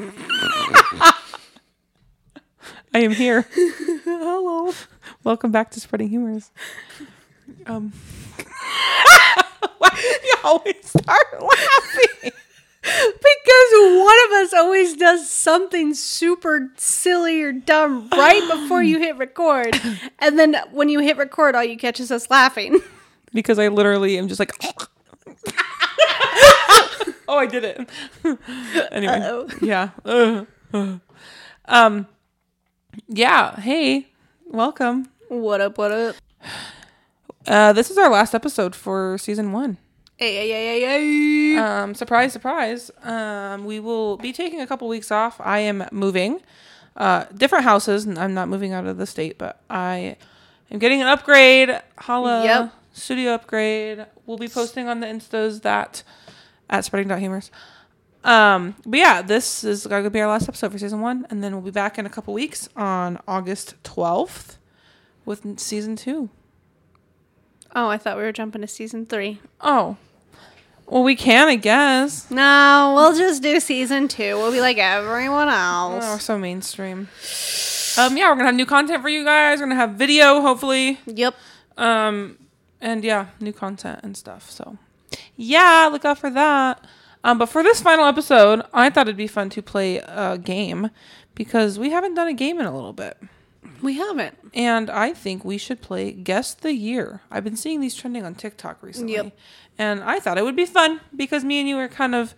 I am here. Hello. Welcome back to Spreading Humors. Um, why do you always start laughing? Because one of us always does something super silly or dumb right before you hit record. And then when you hit record, all you catch is us laughing. Because I literally am just like, oh, I did it. anyway, Uh-oh. yeah. Um, yeah. Hey, welcome. What up, what up? Uh, this is our last episode for season one. Hey, hey, hey, hey, hey. Um, surprise, surprise. Um, we will be taking a couple weeks off. I am moving, uh, different houses. and I'm not moving out of the state, but I am getting an upgrade. Holla, Yep. studio upgrade. We'll be posting on the instas that at spreading.humors. Um, but yeah, this is going to be our last episode for season one, and then we'll be back in a couple weeks on August 12th with season two. Oh, I thought we were jumping to season three. Oh, well, we can, I guess. No, we'll just do season two. We'll be like everyone else. Oh, we're so mainstream. Um, yeah, we're gonna have new content for you guys. We're gonna have video, hopefully. Yep. Um, and yeah, new content and stuff. So, yeah, look out for that. Um, but for this final episode, I thought it'd be fun to play a game because we haven't done a game in a little bit, We haven't. and I think we should play Guess the Year. I've been seeing these trending on TikTok recently, Yep. and I thought it would be fun because me and you are kind of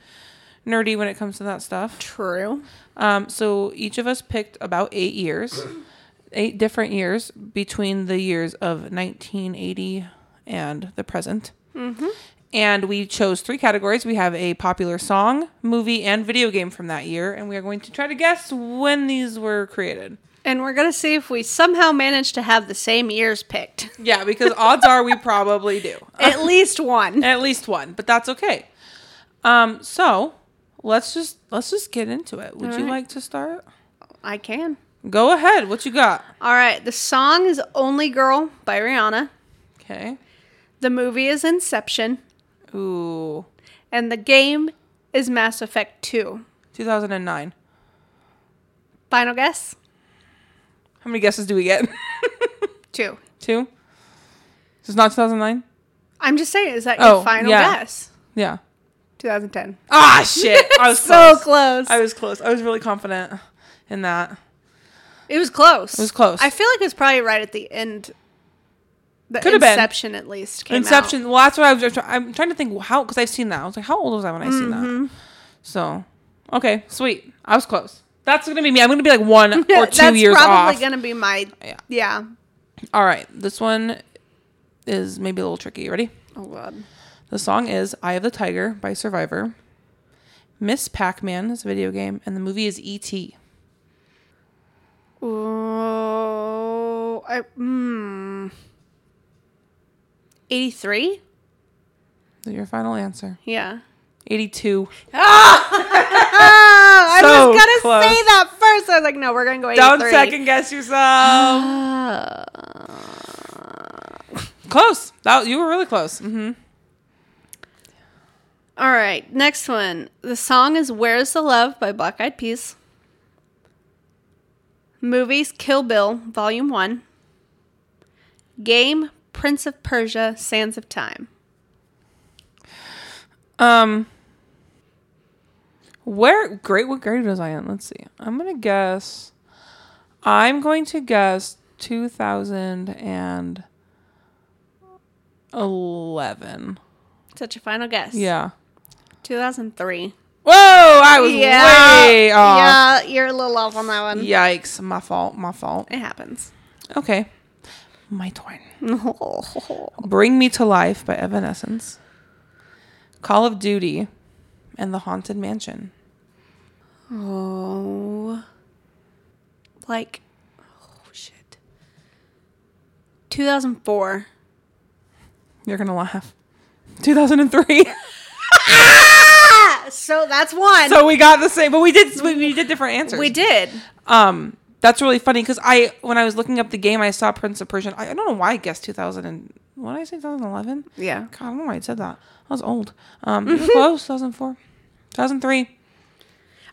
nerdy when it comes to that stuff. True. Um, so each of us picked about eight years, eight different years between the years of 1980 and the present. And we chose three categories. We have a popular song, movie, and video game from that year, and we are going to try to guess when these were created. And we're going to see if we somehow manage to have the same years picked. Yeah, because odds are we probably do. At least one. At least one, but that's okay. Um, so let's just let's just get into it. Would All you right. like to start? I can. Go ahead. What you got? All right. The song is Only Girl by Rihanna. Okay. The movie is Inception. Ooh. And the game is Mass Effect 2. 2009. Final guess? How many guesses do we get? Two. Two? This is not 2009? I'm just saying, is that Oh, your final yeah. guess? Yeah. 2010. Ah, shit. I was So close. close. I was close. I was really confident in that. it was close. It was close. I feel like it was probably right at the end. The Could've been. Inception, at least, came Inception. Well, that's what I was. I'm trying to think how because I've seen that. I was like, how old was I when I seen Mm-hmm. that? So, okay, sweet. I was close. That's gonna be me. I'm gonna be like one or two That's years probably off. going to be my. Yeah. Yeah. All right, this one is maybe a little tricky. Ready? Oh, God. The song is "Eye of the Tiger" by Survivor. Miss Pac-Man is a video game, and the movie is E.T. Oh, I. Hmm. 83? Is your final answer? Yeah. 82. Oh, I So was gonna close. say that first. I was like, no, we're gonna go 83. Don't second guess yourself. Uh, close. That you were really close. hmm all right, next one. The song is "Where's the Love" by Black Eyed Peas. Movies: Kill Bill, Volume One. Game: Prince of Persia: Sands of Time. Um, where great? What grade was I in? Let's see. I'm gonna guess. I'm going to guess 2011. Such a final guess. Yeah. 2003. Whoa! I was yeah, way off. yeah, you're a little off on that one. Yikes! My fault. My fault. It happens. Okay. My Twin. Bring Me to Life by Evanescence. Call of Duty and The Haunted Mansion. Oh. Like, oh shit. 2004. You're gonna laugh. 2003. Ah! So that's one. so we got the same, but we did we, we did different answers. we did. Um, that's really funny because I when I was looking up the game, I saw Prince of Persia. I, I don't know why I guessed 2000 and what did I say 2011? Yeah. God, I don't know why I said that. I was old. Um, were close. 2004, 2003.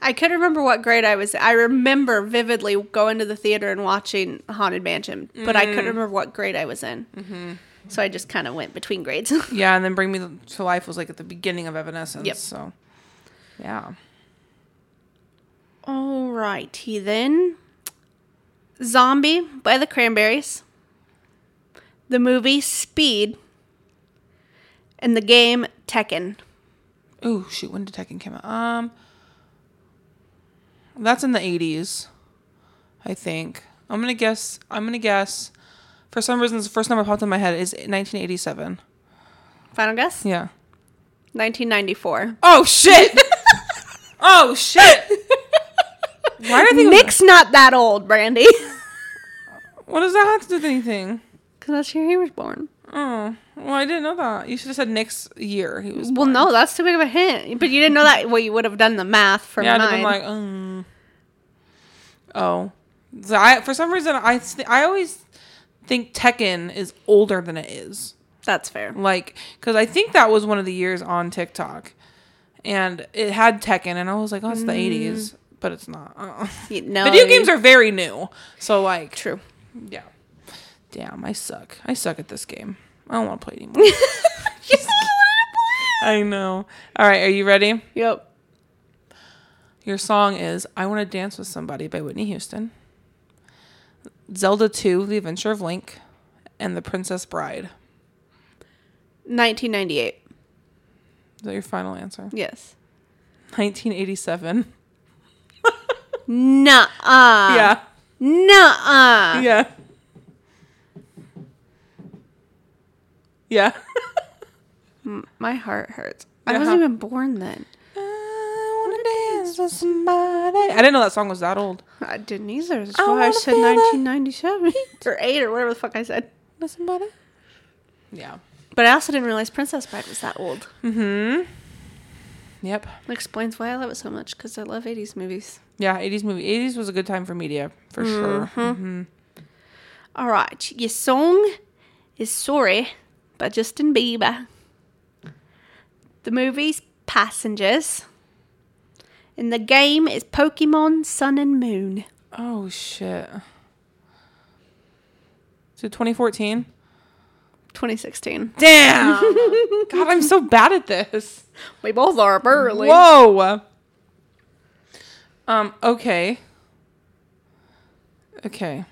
I couldn't remember what grade I was. I remember vividly going to the theater and watching Haunted Mansion, but I Mm. couldn't remember what grade I was in. Mm-hmm. So I just kind of went between grades. Yeah, and then Bring Me to Life was like at the beginning of Evanescence. Yep. So, yeah. Alrighty then. Zombie by the Cranberries. The movie Speed. And the game Tekken. Oh shoot, when did Tekken come out? Um, that's in the eighties, I think. I'm gonna guess. I'm gonna guess. For some reason, the first number popped in my head is 1987. Final guess? Yeah. 1994. Oh shit! oh shit! Why I think? Nick's not that old, Brandi. What does that have to do with anything? Because that's year he was born. Oh, well, I didn't know that. You should have said Nick's year. He was. Well, born. no, that's too big of a hint. But you didn't know that. Well, you would have done the math from yeah, mine. been like, um. Oh, so I for some reason I th- I always think Tekken is older than it is. that's fair. Like, because I think that was one of the years on TikTok, and it had Tekken, and I was like, oh, it's the eighties, but it's not. Uh-uh. You know, Video games are very new, so like, true. yeah. Damn, I suck. I suck at this game. I don't want to play anymore. I know. All right, are you ready? Yep. Your song is I Want to Dance with Somebody by Whitney Houston. Zelda 2, The Adventure of Link, and The Princess Bride. 1998. Is that your final answer? Yes. 1987. Nuh-uh. yeah. Nuh-uh. Yeah. Yeah. My heart hurts. I wasn't even born then. I want to dance with somebody. I didn't know that song was that old. I didn't either. That's I why I wanna said feel the 1997 or 8 or whatever the fuck I said. With somebody? Yeah. But I also didn't realize Princess Bride was that old. Mm-hmm. Yep. That explains why I love it so much because I love 80s movies. Yeah, 80s movie. 80s was a good time for media, for sure. Mm-hmm. All right. Your song is Sorry by Justin Bieber. The movie's Passengers. And the game is Pokemon Sun and Moon. Oh, shit. It 2014? 2016. Damn! God, I'm so bad at this. We both are apparently. Whoa. Um. Okay. Okay.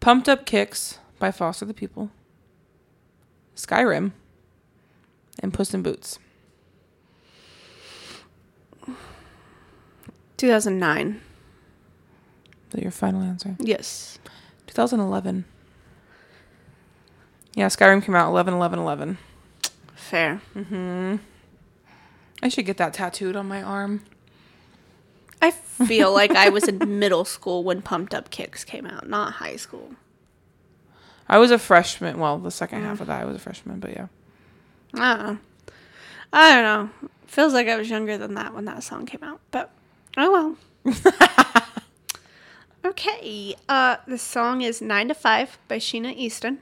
Pumped Up Kicks by Foster the People. Skyrim. And Puss in Boots. 2009. Is that your final answer? Yes. 2011. Yeah, Skyrim came out 11 11 11. Fair. Mm-hmm. I should get that tattooed on my arm. I feel like I was in middle school when Pumped Up Kicks came out, not high school. I was a freshman. Well, the second half of that, I was a freshman, but yeah. I don't know. I don't know. Feels like I was younger than that when that song came out, but oh well. okay. Uh, the song is Nine to Five by Sheena Easton.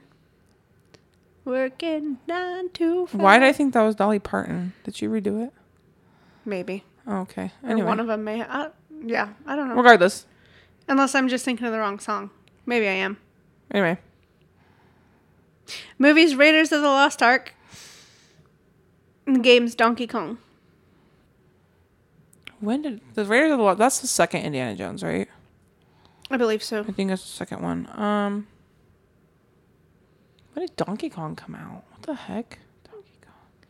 Working nine to five. Why did I think that was Dolly Parton? Did she redo it? Maybe. Oh, okay. Or Anyway. one of them may. I, yeah, I don't know. Regardless. Unless I'm just thinking of the wrong song. Maybe I am. Anyway. Movies Raiders of the Lost Ark. And game's Donkey Kong. When did the Raiders of the Lost? That's the second Indiana Jones, right? I believe so. I think that's the second one. Um, when did Donkey Kong come out? What the heck? Donkey Kong.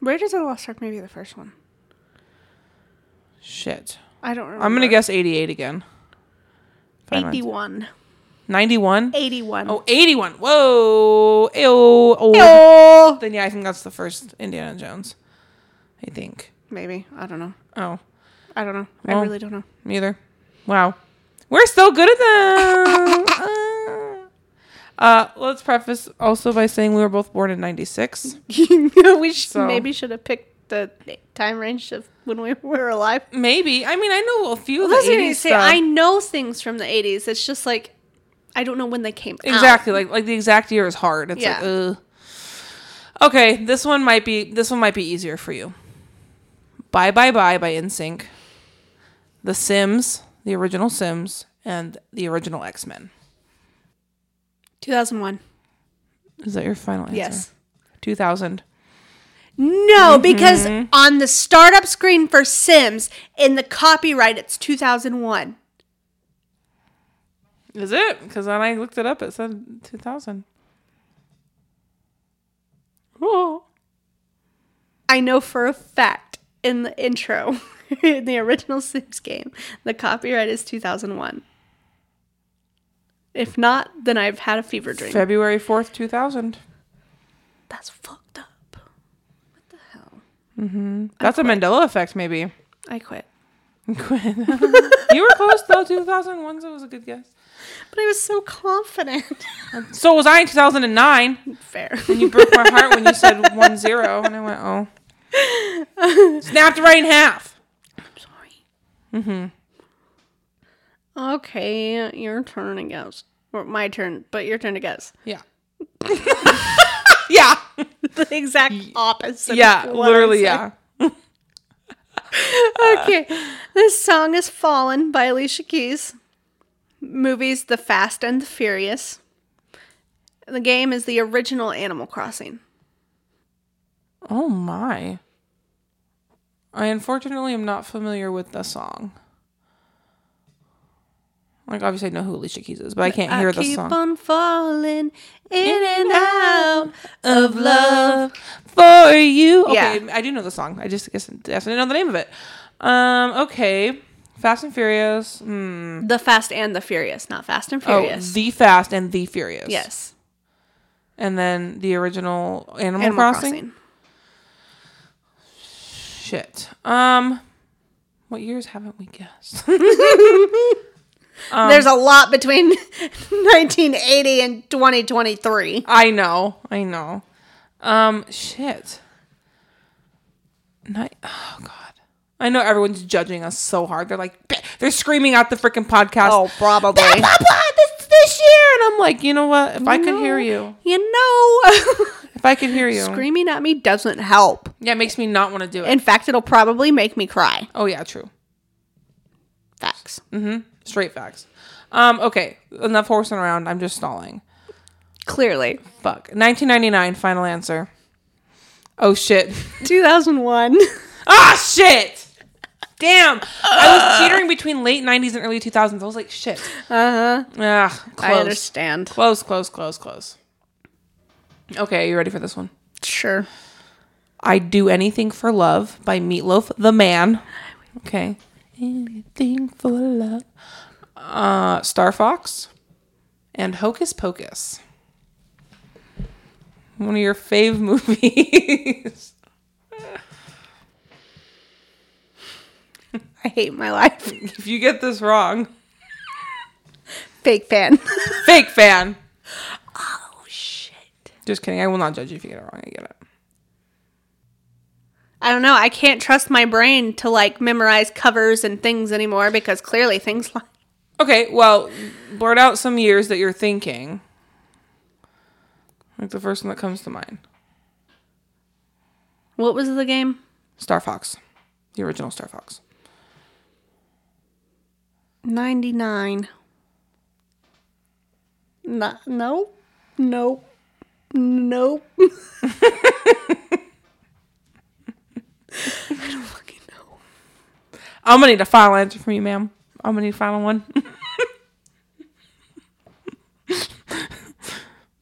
Raiders of the Lost Ark may be the first one. Shit. I don't remember. I'm gonna guess 88 again. 81. 91. 81. Oh, 81. Whoa. Ew. Oh. Oh. Then yeah, I think that's the first Indiana Jones. I think. Maybe. I don't know. Oh, I don't know. Well. I really don't know. me either. Wow. We're still good at that. uh, Uh, let's preface also by saying we were both born in 96. we should, So- maybe should have picked the time range of when we were alive. Maybe. I mean, I know a few of Well, the that's I 80s say. I know things from the 80s. It's just like, I don't know when they came out. Exactly. Like like the exact year is hard. It's like ugh. Okay, this one might be this one might be easier for you. Bye Bye Bye by NSYNC, The Sims, the original Sims, and the original X Men. 2001. Is that your final answer? Yes. 2000. No, mm-hmm. because on the startup screen for Sims, in the copyright, it's 2001. Is it? Because when I looked it up, it said 2000. Oh. I know for a fact in the intro, in the original Sims game, the copyright is 2001. If not, then I've had a fever dream. February 4th, 2000. That's fucked up. What the hell? Mm-hmm. That's a Mandela effect, maybe. I quit. Quinn. you were close, though. 2001 so it was a good guess. But I was so confident. So was I in 2009. Fair. And you broke my heart when you said 1 0. And I went, oh. Snapped right in half. I'm sorry. Mm-hmm. Okay, your turn to guess. Or my turn, but your turn to guess. Yeah. yeah. the exact opposite. Yeah. of what I Literally, yeah. Okay. this song is Fallen by Alicia Keys. Movies The Fast and the Furious. The game is the original Animal Crossing. Oh, my. I unfortunately am not familiar with the song. Like, obviously, I know who Alicia Keys is, but I can't hear I the keep song. on falling in and out of love. for you. Okay, Yeah. I do know the song. I just guess, guess I didn't know the name of it. Um, okay. Fast and Furious. Hmm. The Fast and the Furious, not Fast and Oh, Furious. The Fast and The Furious. yes. And then the original Animal, Animal Crossing. Crossing. Shit. Um, what years haven't we guessed? There's a lot between 1980 and 2023. I know. I know. Um, shit. Night. Oh God. I know everyone's judging us so hard. They're like, they're screaming out the freaking podcast. Oh, probably. blah, blah, blah, this, this year. And I'm like, you know what? If I could hear you, You know, if I could hear you, screaming at me doesn't help. yeah, it makes me not want to do it. In fact, it'll probably make me cry. oh, yeah, true. Facts. Straight facts. Um, okay, enough horsing around. I'm just stalling. Clearly. Fuck. 1999, final answer. Oh, shit. 2001. ah, shit! Damn. I was teetering between late 90s and early 2000s. I was like, shit. Uh huh. Ah, I understand. Close, close, close, close. Okay, you ready for this one? Sure. I'd Do Anything for Love by Meatloaf the Man. Okay. Anything for love. Uh, Star Fox and Hocus Pocus. One of your fave movies. I hate my life. if you get this wrong, Fake fan. fake fan. oh, shit. Just kidding. I will not judge you if you get it wrong. I get it. I don't know. I can't trust my brain to like memorize covers and things anymore because clearly things like. Okay, well, blurt out some years that you're thinking. Like the first one that comes to mind. What was the game? Star Fox. The original Star Fox. 99. No, nope. Nope. Nope. I don't fucking know. I'm gonna need a final answer from you, ma'am. I'm gonna need a final one.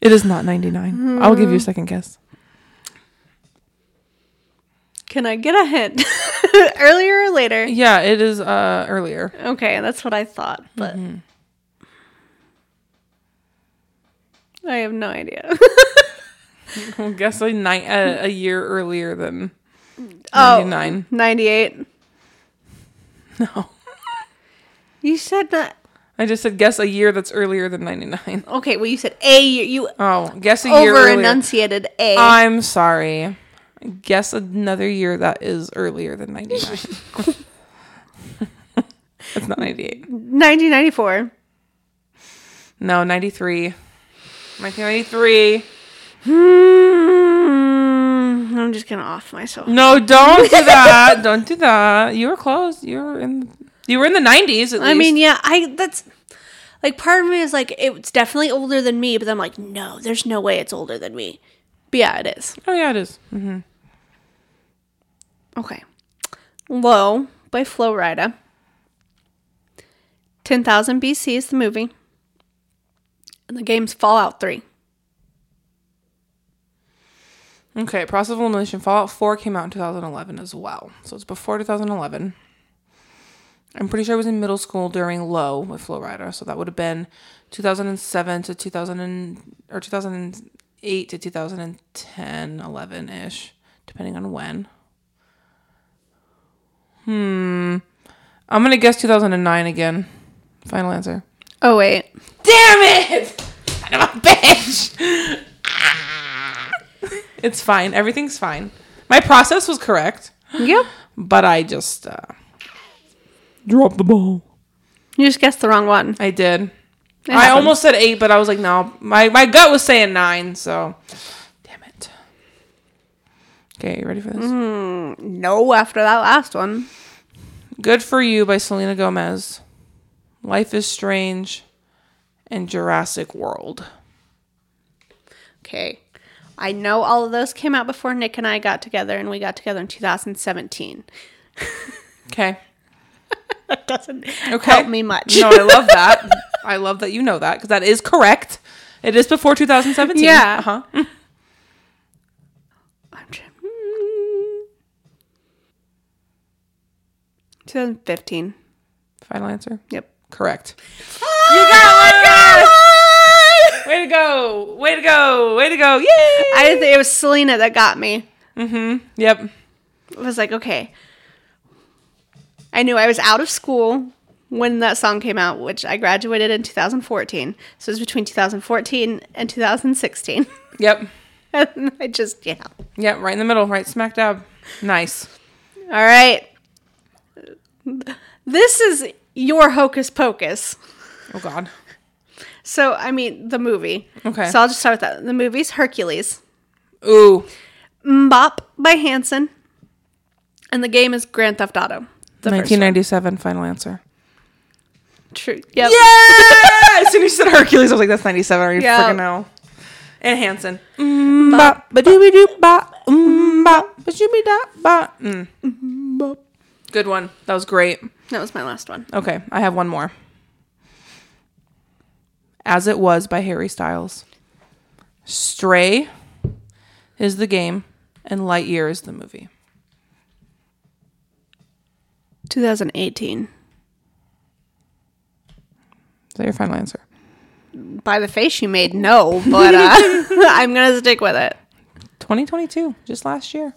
it is not 99. I'll give you a second guess. Can I get a hint? Earlier or later? Yeah, it is uh earlier. Okay, that's what I thought, but I have no idea. I'll guess a, ni- a, a year earlier than oh, 99. 98. No. You said that. I just said guess a year that's earlier than 99. Okay, well, you said A. year. You Oh, guess a year over earlier. enunciated A. I'm sorry. Guess another year that is earlier than 99. it's not 98. 1994. No, 93. 1993. Hmm. I'm just gonna off myself. No, don't do that. don't do that. You were close. You were in. You were in the nineties. I mean, yeah, I that's like part of me is like it's definitely older than me, but I'm like, no, there's no way it's older than me. But yeah, it is. oh yeah, it is. Mm-hmm. Okay. Low by Flo Rida. 10,000 BC is the movie. And the game's Fallout 3. Okay, Process of Elimination Fallout 4 came out in 2011 as well. So it's before 2011. I'm pretty sure I was in middle school during Low with Flo Rida, so that would have been 2007 to 2000 and, or 2008 to 2010, 11 ish, depending on when. Hmm. I'm gonna guess 2009 again. Final answer. Oh, wait. Damn it! Of a bitch! it's fine. Everything's fine. My process was correct, Yep. but I just uh, dropped the ball. You just guessed the wrong one. I did. It I happens. almost said eight, but I was like, no. My my gut was saying nine. So, damn it. Okay, you ready for this? No, after that last one. Good for You by Selena Gomez. Life is Strange, and Jurassic World. Okay. I know all of those came out before Nick and I got together, and we got together in 2017. Okay. That doesn't Okay. help me much. No, I love that. I love that you know that because that is correct. It is before 2017. Yeah. Uh-huh. I'm trying. Hmm. 2015. Final answer. Yep. Correct. You got one! Way to go! Way to go! Way to go! Yay! I think it was Selena that got me. Mm-hmm. Yep. I was like, okay. I knew I was out of school when that song came out, which I graduated in 2014. So it was between 2014 and 2016. Yep. and I just, yeah. Yep. Right in the middle. Right smack dab. Nice. All right. This is your hocus pocus. Oh God. So, I mean, the movie. Okay. So I'll just start with that. The movie's Hercules. Ooh. MMMBop by Hanson. And the game is Grand Theft Auto. The 1997. Final answer. True. Yep. Yeah! as soon as you said Hercules, I was like, that's 97. Are you Yeah. freaking know? And Hanson. Mm-hmm. Mm-bop, ba-doobie-doop, bop, mm-bop, ba-doobie-dop, bop. Good one. That was great. That was my last one. Okay, I have one more. As It Was by Harry Styles. Stray is the game, and Lightyear is the movie. 2018. Is that your final answer? By the face you made, no, but uh, I'm gonna stick with it. 2022, just last year.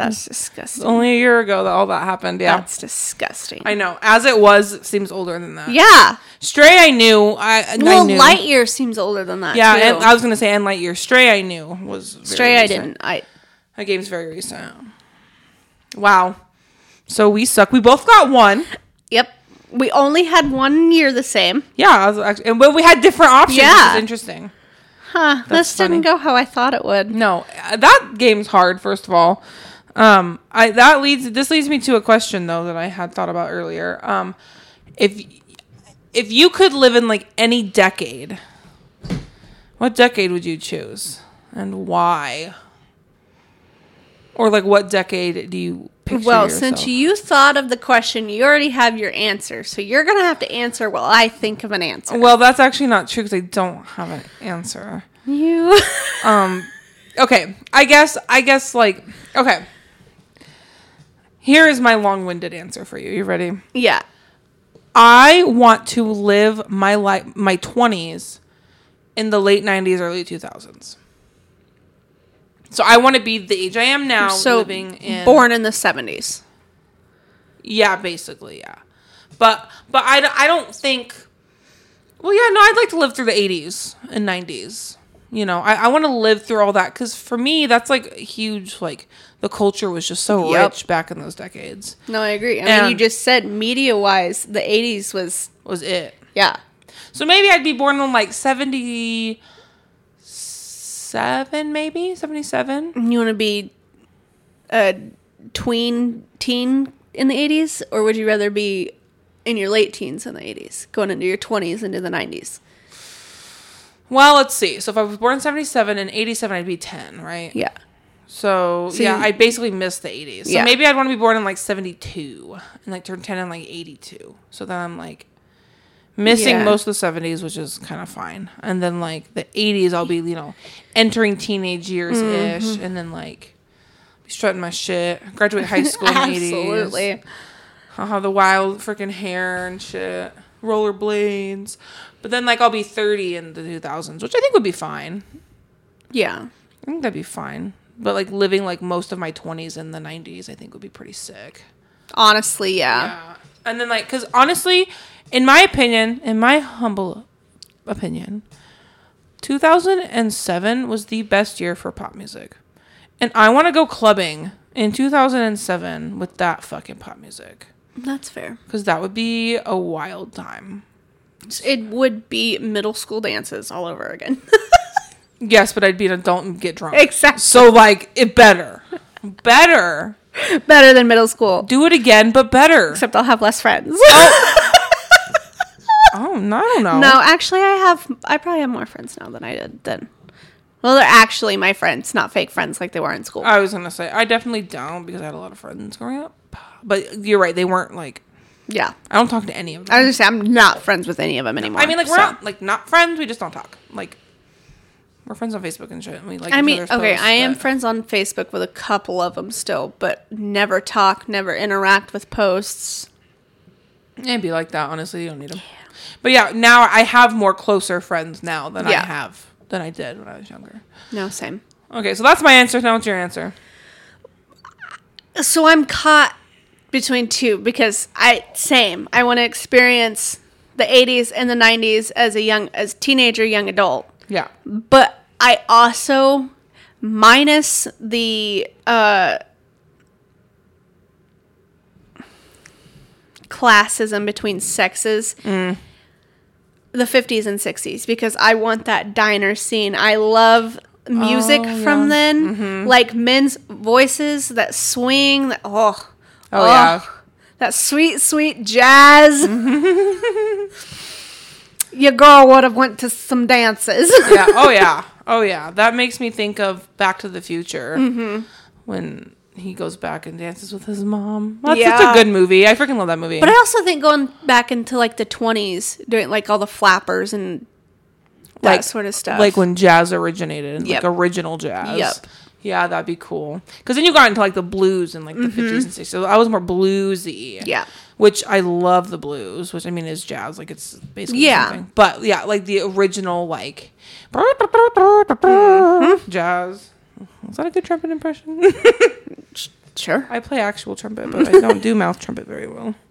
That's mm. disgusting. Only a year ago that all that happened. Yeah. That's disgusting. I know. As It Was seems older than that. yeah. Stray, I knew. I, I Well, knew. Lightyear seems older than that. Yeah, and I was gonna say and Lightyear. Stray, I knew was very Stray. I didn't. I That game's very recent. Wow. So we suck. We both got one. Yep. We only had one year the same. Yeah, I was actually, and but we had different options. Yeah, Yeah. which is interesting. Huh. this didn't go how I thought it would. No, that game's hard. First of all, um, I that leads this leads me to a question though that I had thought about earlier. Um, if if you could live in like any decade, what decade would you choose and why? Or like what decade do you picture Well, yourself? since you thought of the question, you already have your answer. So you're going to have to answer while I think of an answer. Well, that's actually not true because I don't have an answer. You. Um, okay, I guess I guess like okay. Here is my long-winded answer for you. You ready? yeah. I want to live my life my 20s in the late 90s early 2000s. So I want to be the age I am now So living in born in the 70s. Yeah, basically, yeah. But but I, I don't think. Well, yeah, no, I'd like to live through the '80s and '90s. You know, I, I want to live through all that because for me, that's like huge. Like the culture was just so Yep. rich back in those decades. No, I agree. I mean, And- you just said media wise, the 80s was, Was it? yeah. So maybe I'd be born in like 77 maybe seventy seven. You want to be a tween teen in the 80s, or would you rather be in your late teens in the 80s, going into your 20s into the 90s? Well, let's see. So if I was born in seventy seven and eighty seven, I'd be ten, right? Yeah. So, So yeah, you- I basically missed the 80s. So Yeah. maybe I'd want to be born in like 72 and like turn 10 in like 82. So then I'm like missing Yeah. most of the 70s, which is kind of fine. And then like the 80s, I'll be, you know, entering teenage years ish. Mm-hmm. And then like be strutting my shit. Graduate high school in the 80s. Absolutely. I'll have the wild freaking hair and shit. Rollerblades. But then like I'll be 30 in the 2000s, which I think would be fine. Yeah. I think that'd be fine. But like living like most of my 20s in the 90s, I think would be pretty sick. Honestly, yeah. Yeah. And then like cuz honestly, in my opinion, in my humble opinion, 2007 was the best year for pop music. And I want to go clubbing in 2007 with that fucking pop music That's fair. cuz that would be a wild time. It would be middle school dances all over again. Yes, but I'd be an adult and get drunk. exactly. So like it better. Better. Better than middle school. Do it again, but better. Except I'll have less friends. Oh, oh no, I don't know. no, actually, I have. I probably have more friends now than I did then. Well, they're actually my friends, not fake friends like they were in school. I was gonna say I definitely don't because I had a lot of friends growing up. But you're right; they weren't like yeah. I don't talk to any of them. I was just I'm not friends with any of them anymore. I mean, like we're so- not like not friends. We just don't talk. Like we're friends on Facebook and shit. And we like. I mean, okay, posts, I am friends on Facebook with a couple of them still, but never talk, never interact with posts. Yeah, it'd be like that. Honestly, you don't need them. But yeah, now I have more closer friends now than I have than I did when I was younger. No, same. Okay, so that's my answer. Now what's your answer? So I'm caught between two because I same. I want to experience the 80s and the 90s as a young as teenager, young adult. Yeah. But I also minus the uh classism between sexes. The 50s and 60s because I want that diner scene. I love music Oh, from yeah. then. Like men's voices that swing, that oh. Oh, yeah. That sweet, sweet jazz. Your girl would have went to some dances. yeah. Oh yeah. Oh yeah. That makes me think of Back to the Future Mm-hmm. when he goes back and dances with his mom. That's such Yeah. a good movie. I freaking love that movie. But I also think going back into like the twenties, doing like all the flappers and that Like- sort of stuff. like when jazz originated, Yep. like original jazz. Yep. Yeah, that'd be cool. Because then you got into like the blues and like the 50s and 60s. So I was more bluesy. Mm-hmm. Yeah. Which I love the blues, which I mean is jazz. Like it's basically Yeah. something. But yeah, like the original like Mm-hmm. jazz. Is that a good trumpet impression? sure. I play actual trumpet, but I don't do mouth trumpet very well.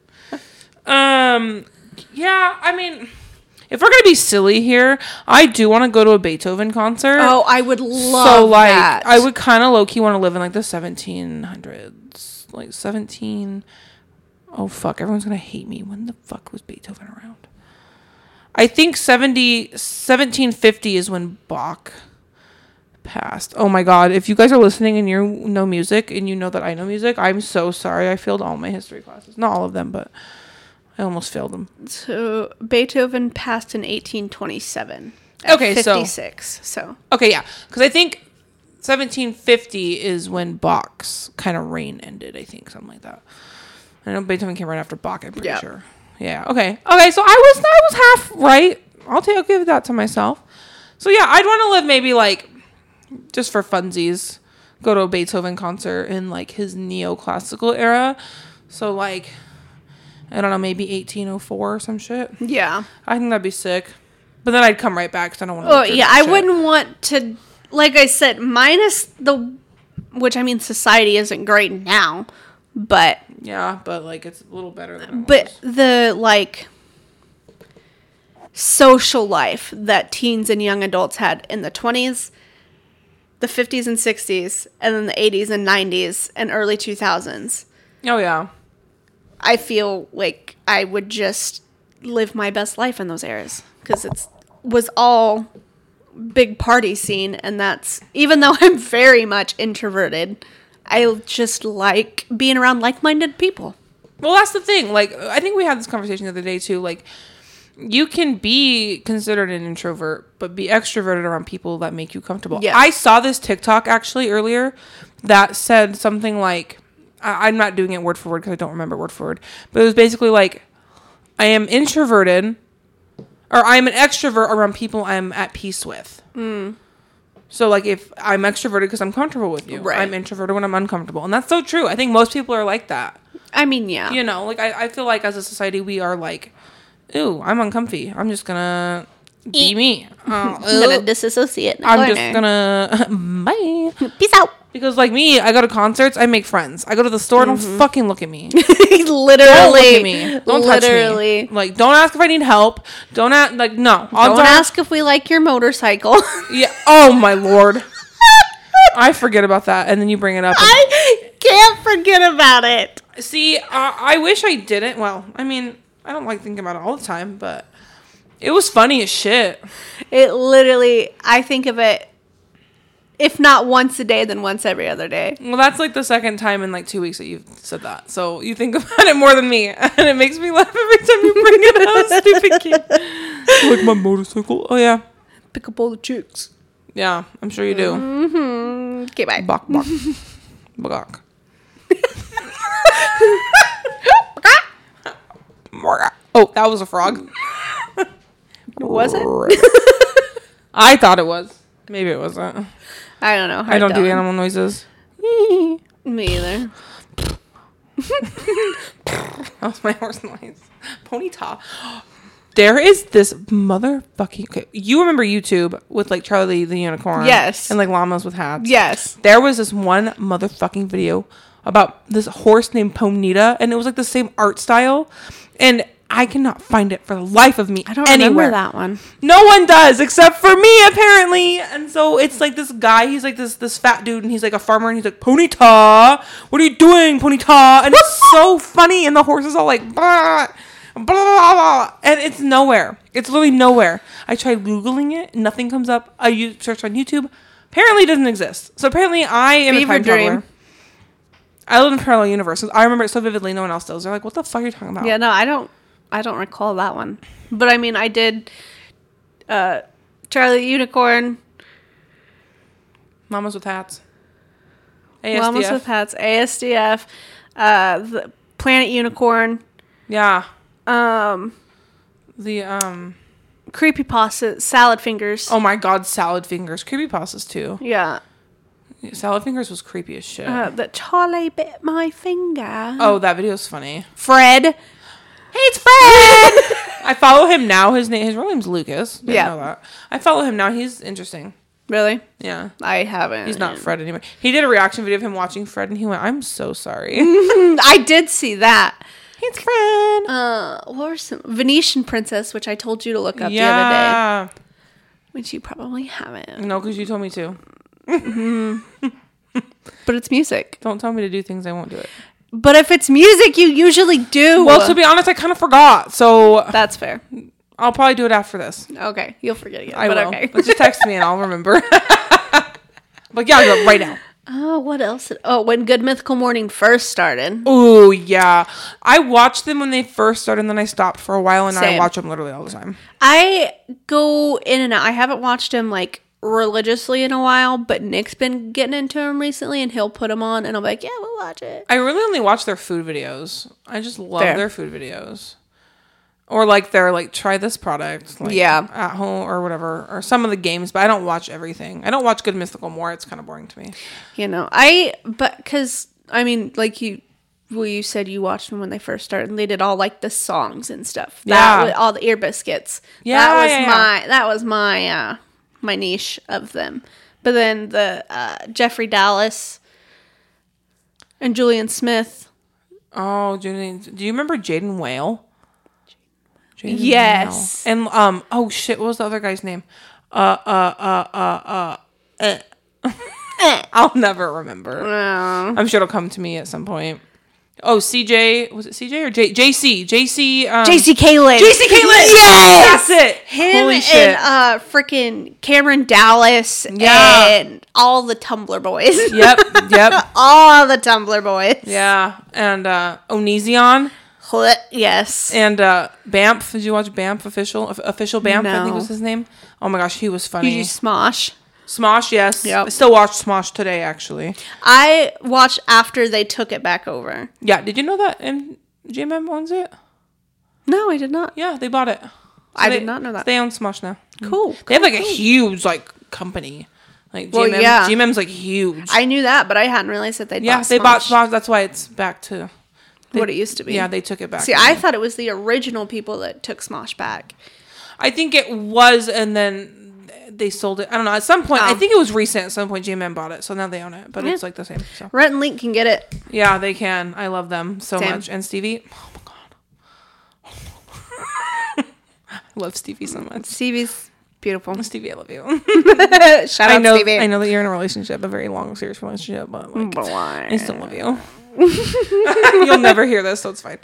Um, yeah, I mean, if we're gonna be silly here, I do want to go to a Beethoven concert. Oh, I would love so like, that. I would kind of low key want to live in like the seventeen hundreds, like seventeen. Oh fuck! Everyone's gonna hate me. When the fuck was Beethoven around? I think 70, 1750 is when Bach passed. Oh my god! If you guys are listening and you know music and you know that I know music, I'm so sorry. I failed all my history classes. Not all of them, but I almost failed them. So Beethoven passed in eighteen twenty seven. Okay, so- fifty six. So Okay, yeah, because I think 1750 is when Bach's kind of reign ended. I think something like that. I know Beethoven came right after Bach. I'm pretty Yeah. sure. Yeah. Okay. Okay. So I was I was half right. I'll take I'll give that to myself. So yeah, I'd want to live maybe like just for funsies, go to a Beethoven concert in like his neoclassical era. So like, I don't know, maybe 1804 or some shit. yeah. I think that'd be sick. But then I'd come right back because I don't want to. Oh yeah, I wouldn't want to. Like I said, minus the, which I mean, society isn't great now, but Yeah, but like it's a little better than. But was. the like social life that teens and young adults had in the 20s the 50s and 60s and then the 80s and 90s and early 2000s oh yeah, i feel like i would just live my best life in those eras because it's was all big party scene, and that's even though I'm very much introverted, I just like being around like-minded people. Well, that's the thing. Like, I think we had this conversation the other day too. Like, you can be considered an introvert, but be extroverted around people that make you comfortable. Yes. I saw this TikTok actually earlier that said something like, I- I'm not doing it word for word because I don't remember word for word, but it was basically like, I am introverted, or I'm an extrovert around people I'm at peace with. Hmm. So like if I'm extroverted because I'm comfortable with you, Right. I'm introverted when I'm uncomfortable, and that's so true. I think most people are like that I mean, yeah, you know like I, I feel like as a society we are like ooh i'm uncomfy i'm just gonna be me Uh, I'm gonna disassociate. I'm corner. just gonna bye peace out. because like me i go to concerts i make friends i go to the store don't fucking look at me literally, don't look at me don't touch literally. me like don't ask if i need help don't ask like no odds Don't ask if we like your motorcycle. yeah oh my lord i forget about that and then you bring it up and- I can't forget about it. See, uh, I wish I didn't. Well, I mean, I don't like thinking about it all the time, but it was funny as shit. It literally, I think of it, if not once a day, then once every other day. Well, that's like the second time in like two weeks that you've said that. So you think about it more than me, and it makes me laugh every time you bring it up, stupid kid. Like my motorcycle. Oh yeah, Pick up all the chicks. yeah. I'm sure you do. Mm-hmm. Okay, bye. Bok bok, bok. Oh, that was a frog. Was it? I thought it was. Maybe it wasn't. I don't know. I don't do animal noises. Me either. That was my horse noise. Ponyta. There is this motherfucking. Okay, you remember YouTube with like Charlie the unicorn? Yes. And like llamas with hats. Yes. There was this one motherfucking video about this horse named Ponita, and it was like the same art style, and I cannot find it for the life of me. I don't anywhere. remember that one. No one does except for me apparently. And so it's like this guy, he's like this this fat dude and he's like a farmer and he's like, Ponyta, what are you doing, Ponyta? And it's so funny and the horse is all like blah, blah, blah, blah, and it's nowhere. It's literally nowhere. I tried googling it, nothing comes up. I u- searched on YouTube. Apparently it doesn't exist. So apparently I am Fever a time dream. traveler. I live in parallel universes. I remember it so vividly. No one else does. They're like, "What the fuck are you talking about?" Yeah, no, I don't. I don't recall that one. But I mean, I did. Uh, Charlie Unicorn, Mamas with hats. ASDF. Llamas with Hats, ASDF, uh, the Planet Unicorn, Yeah. um, The um Creepypasta, Salad Fingers. oh my god, salad fingers. Creepy pastas too. Yeah. Salad fingers was creepy as shit. Uh, that Charlie bit my finger. oh, that video's funny. Fred. Hey, it's Fred. I follow him now. His name his real name's Lucas. Didn't Yeah. know that. I follow him now. He's interesting. Really? Yeah. I haven't. He's not Fred anymore. He did a reaction video of him watching Fred and he went, I'm so sorry. I did see that. it's Fred. Uh, what were some Venetian Princess, which I told you to look up the other yeah. day, which you probably haven't. No, because you told me to. But it's music. Don't tell me to do things I won't do it. But if it's music, you usually do. Well, to be honest, I kind of forgot. So that's fair. I'll probably do it after this. Okay, you'll forget again. I but will. okay. But just text me and I'll remember. but yeah, I'll right now. Oh, what else? Oh, when Good Mythical Morning first started. Oh yeah, I watched them when they first started, and then I stopped for a while, and now I watch them literally all the time. I go in and out. I haven't watched them like religiously in a while, but Nick's been getting into them recently, and he'll put them on, and I'll be like, yeah, we'll watch it. I really only watch their food videos. I just love Fair. their food videos, or like their like try this product, like, Yeah. at home or whatever, or some of the games. But I don't watch everything. I don't watch Good Mythical more. It's kind of boring to me. You know, I but because I mean, like you, well, you said you watched them when they first started, and they did all like the songs and stuff. Yeah. was, all the ear biscuits. Yeah, that was yeah, yeah. my that was my uh my niche of them. But then the uh, Jeffrey Dallas and Julian Smith. Oh, Julian, do you remember Jaden Whale? Jaden Yes. Whale. And um, oh shit, what was the other guy's name? Uh, uh, uh, uh, uh. eh. I'll never remember. Uh, I'm sure it'll come to me at some point. Oh, CJ was it CJ or J, JC? JC. Um, JC Caylen. JC Caylen. Yes! That's it. Him Holy and uh freaking Cameron Dallas Yeah. and all the Tumblr boys. yep. Yep. all the Tumblr boys. Yeah. And uh, Onision Yes. and uh, Bamf. Did you watch Bamf official? Official Bamf, I think was his name. Oh my gosh, he was funny. Did you Smosh? Smosh, yes. Yep. I still watch Smosh today, actually. I watched after they took it back over. Yeah. Did you know that M- GMM owns it? No, I did not. Yeah, they bought it. So I they- did not know that. They own Smosh now. Cool. They have like a huge like company. Like Well, GMM, yeah. GMM's like huge. I knew that, but I hadn't realized that they yeah, bought they bought Smosh. Smosh. That's why it's back to what it used to be. yeah. They took it back. See, I thought it was the original people that took Smosh back. I think it was, and then they sold it. I don't know. At some point, I Oh. think it was recent. At some point, GMM bought it, so now they own it. But it's like the same. So Rhett and Link can get it. yeah, they can. I love them so much. And Stevie, oh my god, I love Stevie so much. Stevie's beautiful. Stevie, I love you. Shout I out know. Stevie. I know that you're in a relationship, a very long, serious relationship, but like, I still love you. You'll never hear this, so it's fine.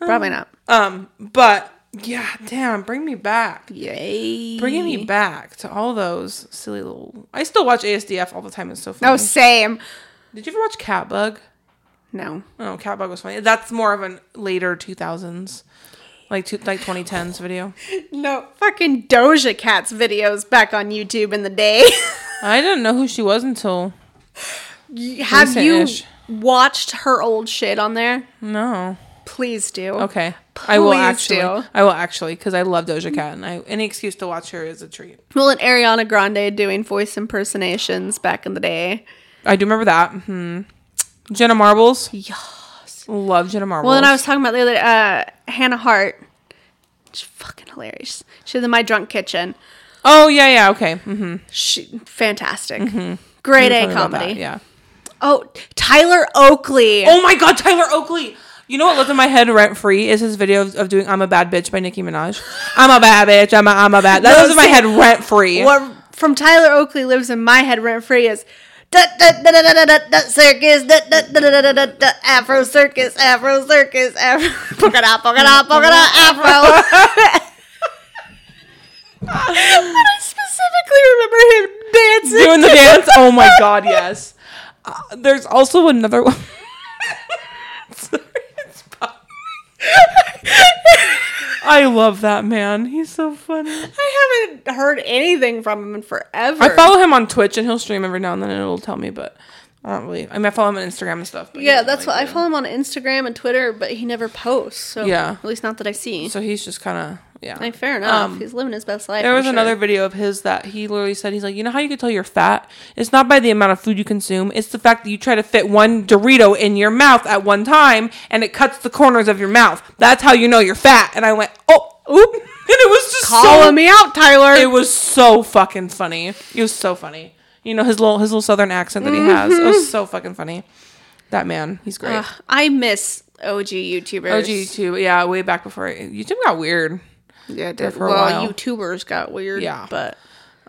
Probably not. Um, but yeah, damn, bring me back. Yay. Bringing me back to all those silly little. I still watch ASDF all the time. It's so oh, funny. Oh, same. Did you ever watch Catbug? No. Oh, Catbug was funny. That's more of a later 2000s, like two, like 2010s video. No. Fucking Doja Cat's videos back on YouTube in the day. I didn't know who she was until Have you Recent-ish. watched her old shit on there? no. Please do. Okay, I will actually. do. I will actually because I love Doja Cat, and I any excuse to watch her is a treat. Well, and Ariana Grande doing voice impersonations back in the day. I do remember that. hmm Jenna Marbles, Yes. love Jenna Marbles. Well, and I was talking about the other uh, Hannah Hart. She's fucking hilarious. She was in my drunk kitchen. Oh yeah, yeah, okay. Mm-hmm. She fantastic. Great A comedy. yeah. Oh, Tyler Oakley. Oh my god, Tyler Oakley. You know what lives in my head rent free is his video of, of doing "I'm a Bad Bitch" by Nicki Minaj. I'm a bad bitch. I'm a I'm a bad. That No, lives in my head rent free. What from Tyler Oakley lives in my head rent free is circus Afro circus Afro circus Afro polka dot polka dot polka dot Afro. I specifically remember him dancing. Doing the dance. Oh my god, yes. Uh, there's also another one. Sorry, it's fine. I love that man. He's so funny. I haven't heard anything from him in forever. I follow him on Twitch and he'll stream every now and then and it'll tell me, but I don't really. I mean, I follow him on Instagram and stuff. But yeah, that's really what I follow him on Instagram and Twitter, but he never posts. So Yeah. at least not that I see. So he's just kind of yeah. like, fair enough. Um, He's living his best life. There was sure. another video of his that he literally said he's like, you know how you can tell you're fat? It's not by the amount of food you consume. It's the fact that you try to fit one Dorito in your mouth at one time and it cuts the corners of your mouth. That's how you know you're fat. And I went, oh, oop, and it was just calling so, me out, Tyler. It was so fucking funny. It was so funny. You know his little his little southern accent that he has. It was so fucking funny. That man, he's great. Ugh, I miss OG YouTubers. OG YouTube, yeah, way back before YouTube got weird. Yeah, did. for a well, while. YouTubers got weird. Yeah. but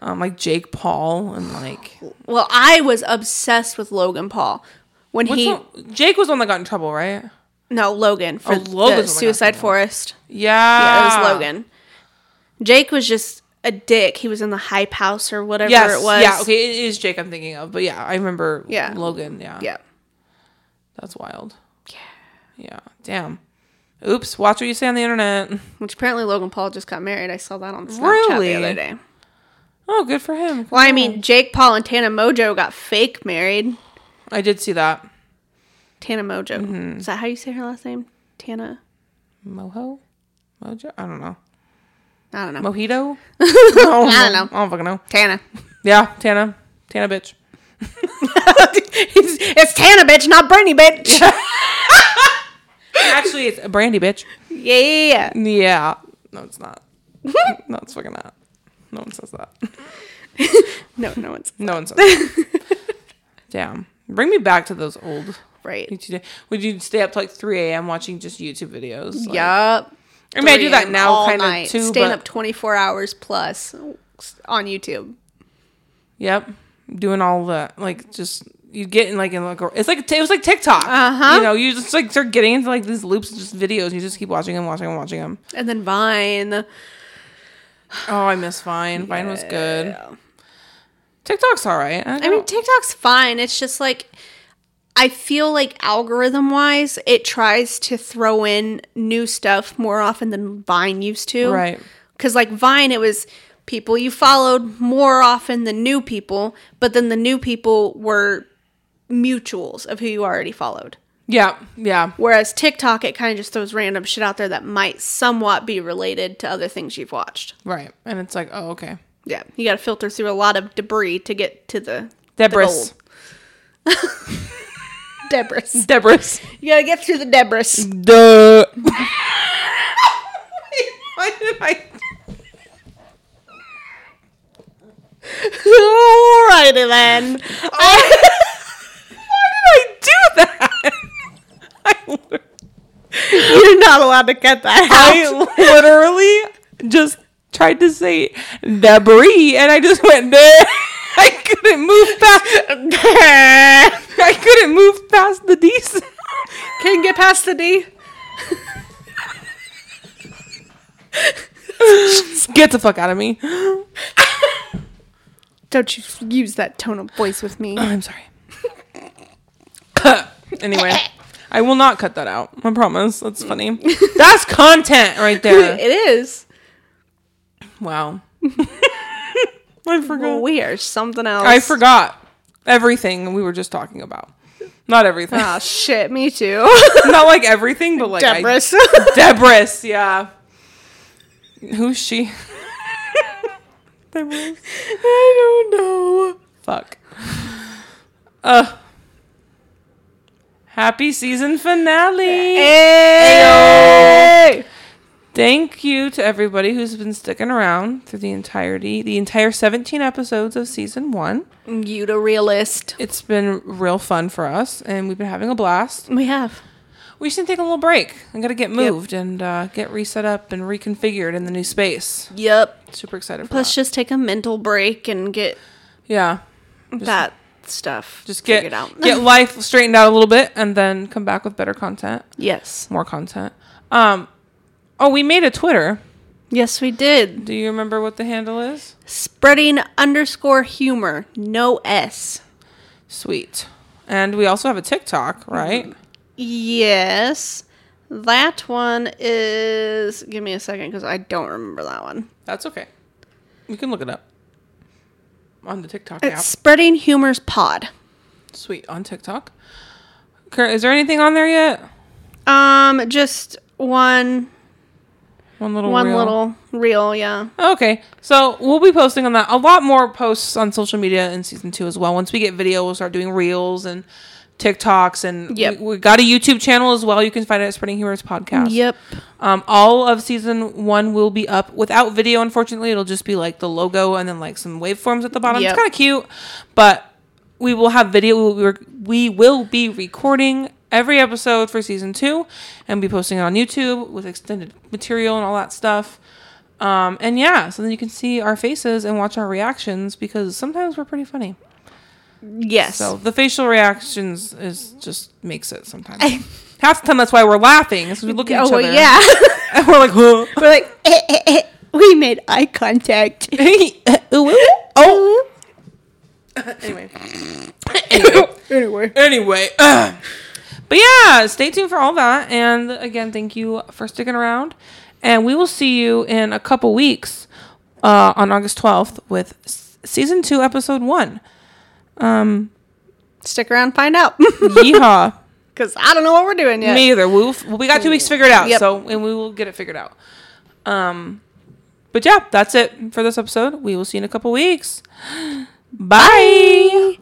Um, like Jake Paul and like well, I was obsessed with Logan Paul when What's he Jake was the one that got in trouble, right? no Logan for Oh, Logan's the one the that got Suicide. Forest. Yeah, Yeah, it was Logan. Jake was just a dick. He was in the hype house or whatever Yes, it was. yeah, okay, it is Jake I'm thinking of, but yeah, I remember. Yeah. Logan. Yeah, Yeah. that's wild. Yeah, yeah, damn. Oops, watch what you say on the internet. Which apparently Logan Paul just got married. I saw that on Snapchat Really? the other day. Oh, good for him. Well, I mean, Jake Paul and Tana Mojo got fake married. I did see that. Tana Mojo. Mm-hmm. Is that how you say her last name? Tana? Moho, Mojo. I don't know. I don't know. Mojito. I don't I don't know. I don't fucking know. Tana. Yeah, Tana. Tana, bitch. it's, it's Tana, bitch, not Brittany, bitch. Actually, it's a brandy, bitch. yeah. Yeah. No, it's not. no, it's fucking not. No one says that. No, no one's No one says that. Damn. Bring me back to those old right. YouTube. Would you stay up to like 3 a.m. watching just YouTube videos? Like- yup. I mean, I do that now kind of too. Staying up 24 hours plus on YouTube. Yep. doing all the like just you get in like in like a, it's like it was like TikTok. Uh-huh. You know, you just like start getting into like these loops of just videos. You just keep watching them, watching them, watching them. And then Vine. Oh, I miss Vine. Vine was good. TikTok's all right. I mean, TikTok's fine. It's just like I feel like algorithm wise, it tries to throw in new stuff more often than Vine used to. right. Because like Vine, it was people you followed more often than new people, but then the new people were mutuals of who you already followed. Yeah, yeah, Whereas TikTok, it kind of just throws random shit out there that might somewhat be related to other things you've watched. right. And it's like, oh, okay. Yeah, you got to filter through a lot of debris to get to the Debris. debris. Debris. You got to get through the debris. Duh. Why did I? Alrighty then. Did I do that? I, lit- You're not allowed to cut that out. I literally just tried to say debris, and I just went there. I couldn't move past. I couldn't move past the D. Can't get past the D. Get the fuck out of me. Don't you use that tone of voice with me. Oh, I'm sorry. anyway, I will not cut that out. I promise. That's funny. That's content right there. It is. Wow. I forgot. We are something else. I forgot everything we were just talking about. Not everything. Ah, shit, me too. Not like everything, but like I- Debris. Debris, yeah. Who's she? Debris. I don't know. Fuck. Uh. Happy season finale. Hey! Thank you to everybody who's been sticking around through the entirety, the entire 17 episodes of season one. You the realist. It's been real fun for us, and we've been having a blast. We have. We should take a little break. I gotta get moved and uh, get reset up and reconfigured in the new space. Yep. Super excited for Let's that. just take a mental break and get yeah, that stuff just get figured out. get life straightened out a little bit, and then come back with better content, yes. more content. Um, oh, we made a Twitter. Yes, we did. Do you remember what the handle is? Spreading underscore humor. No S. Sweet. And we also have a TikTok, right? Yes. That one is. Give me a second because I don't remember that one. That's okay. You can look it up on the TikTok It's app. Spreading Humor's Pod. Sweet on TikTok. Is there anything on there yet? Um, just one, One little one reel? little reel. Yeah. Okay, so we'll be posting on that. A lot more posts on social media in season two as well. Once we get video, we'll start doing reels and TikToks, and Yep. we, we got a YouTube channel as well. You can find it at Spreading Humors Podcast. Yep. Um, all of season one will be up without video. Unfortunately, it'll just be like the logo and then like some waveforms at the bottom. Yep. It's kind of cute, but we will have video. We will, we will be recording every episode for season two and be posting it on YouTube with extended material and all that stuff. Um, and yeah, so then you can see our faces and watch our reactions because sometimes we're pretty funny. Yes. So the facial reactions is just makes it sometimes. Half the time that's why we're laughing. Is we look at oh each well, other. yeah. and we're like, huh. We're like, eh, eh, eh. we made eye contact. oh. anyway. anyway. anyway. Anyway. uh, but yeah, stay tuned for all that. And again, thank you for sticking around. And we will see you in a couple weeks uh, on August 12th with s- season two, episode one. Um, Stick around, find out. yeehaw. Because I don't know what we're doing yet. Me either. We'll, we got two weeks figured out. Yep. So, and we will get it figured out. Um, but yeah, that's it for this episode. We will see you in a couple weeks. Bye.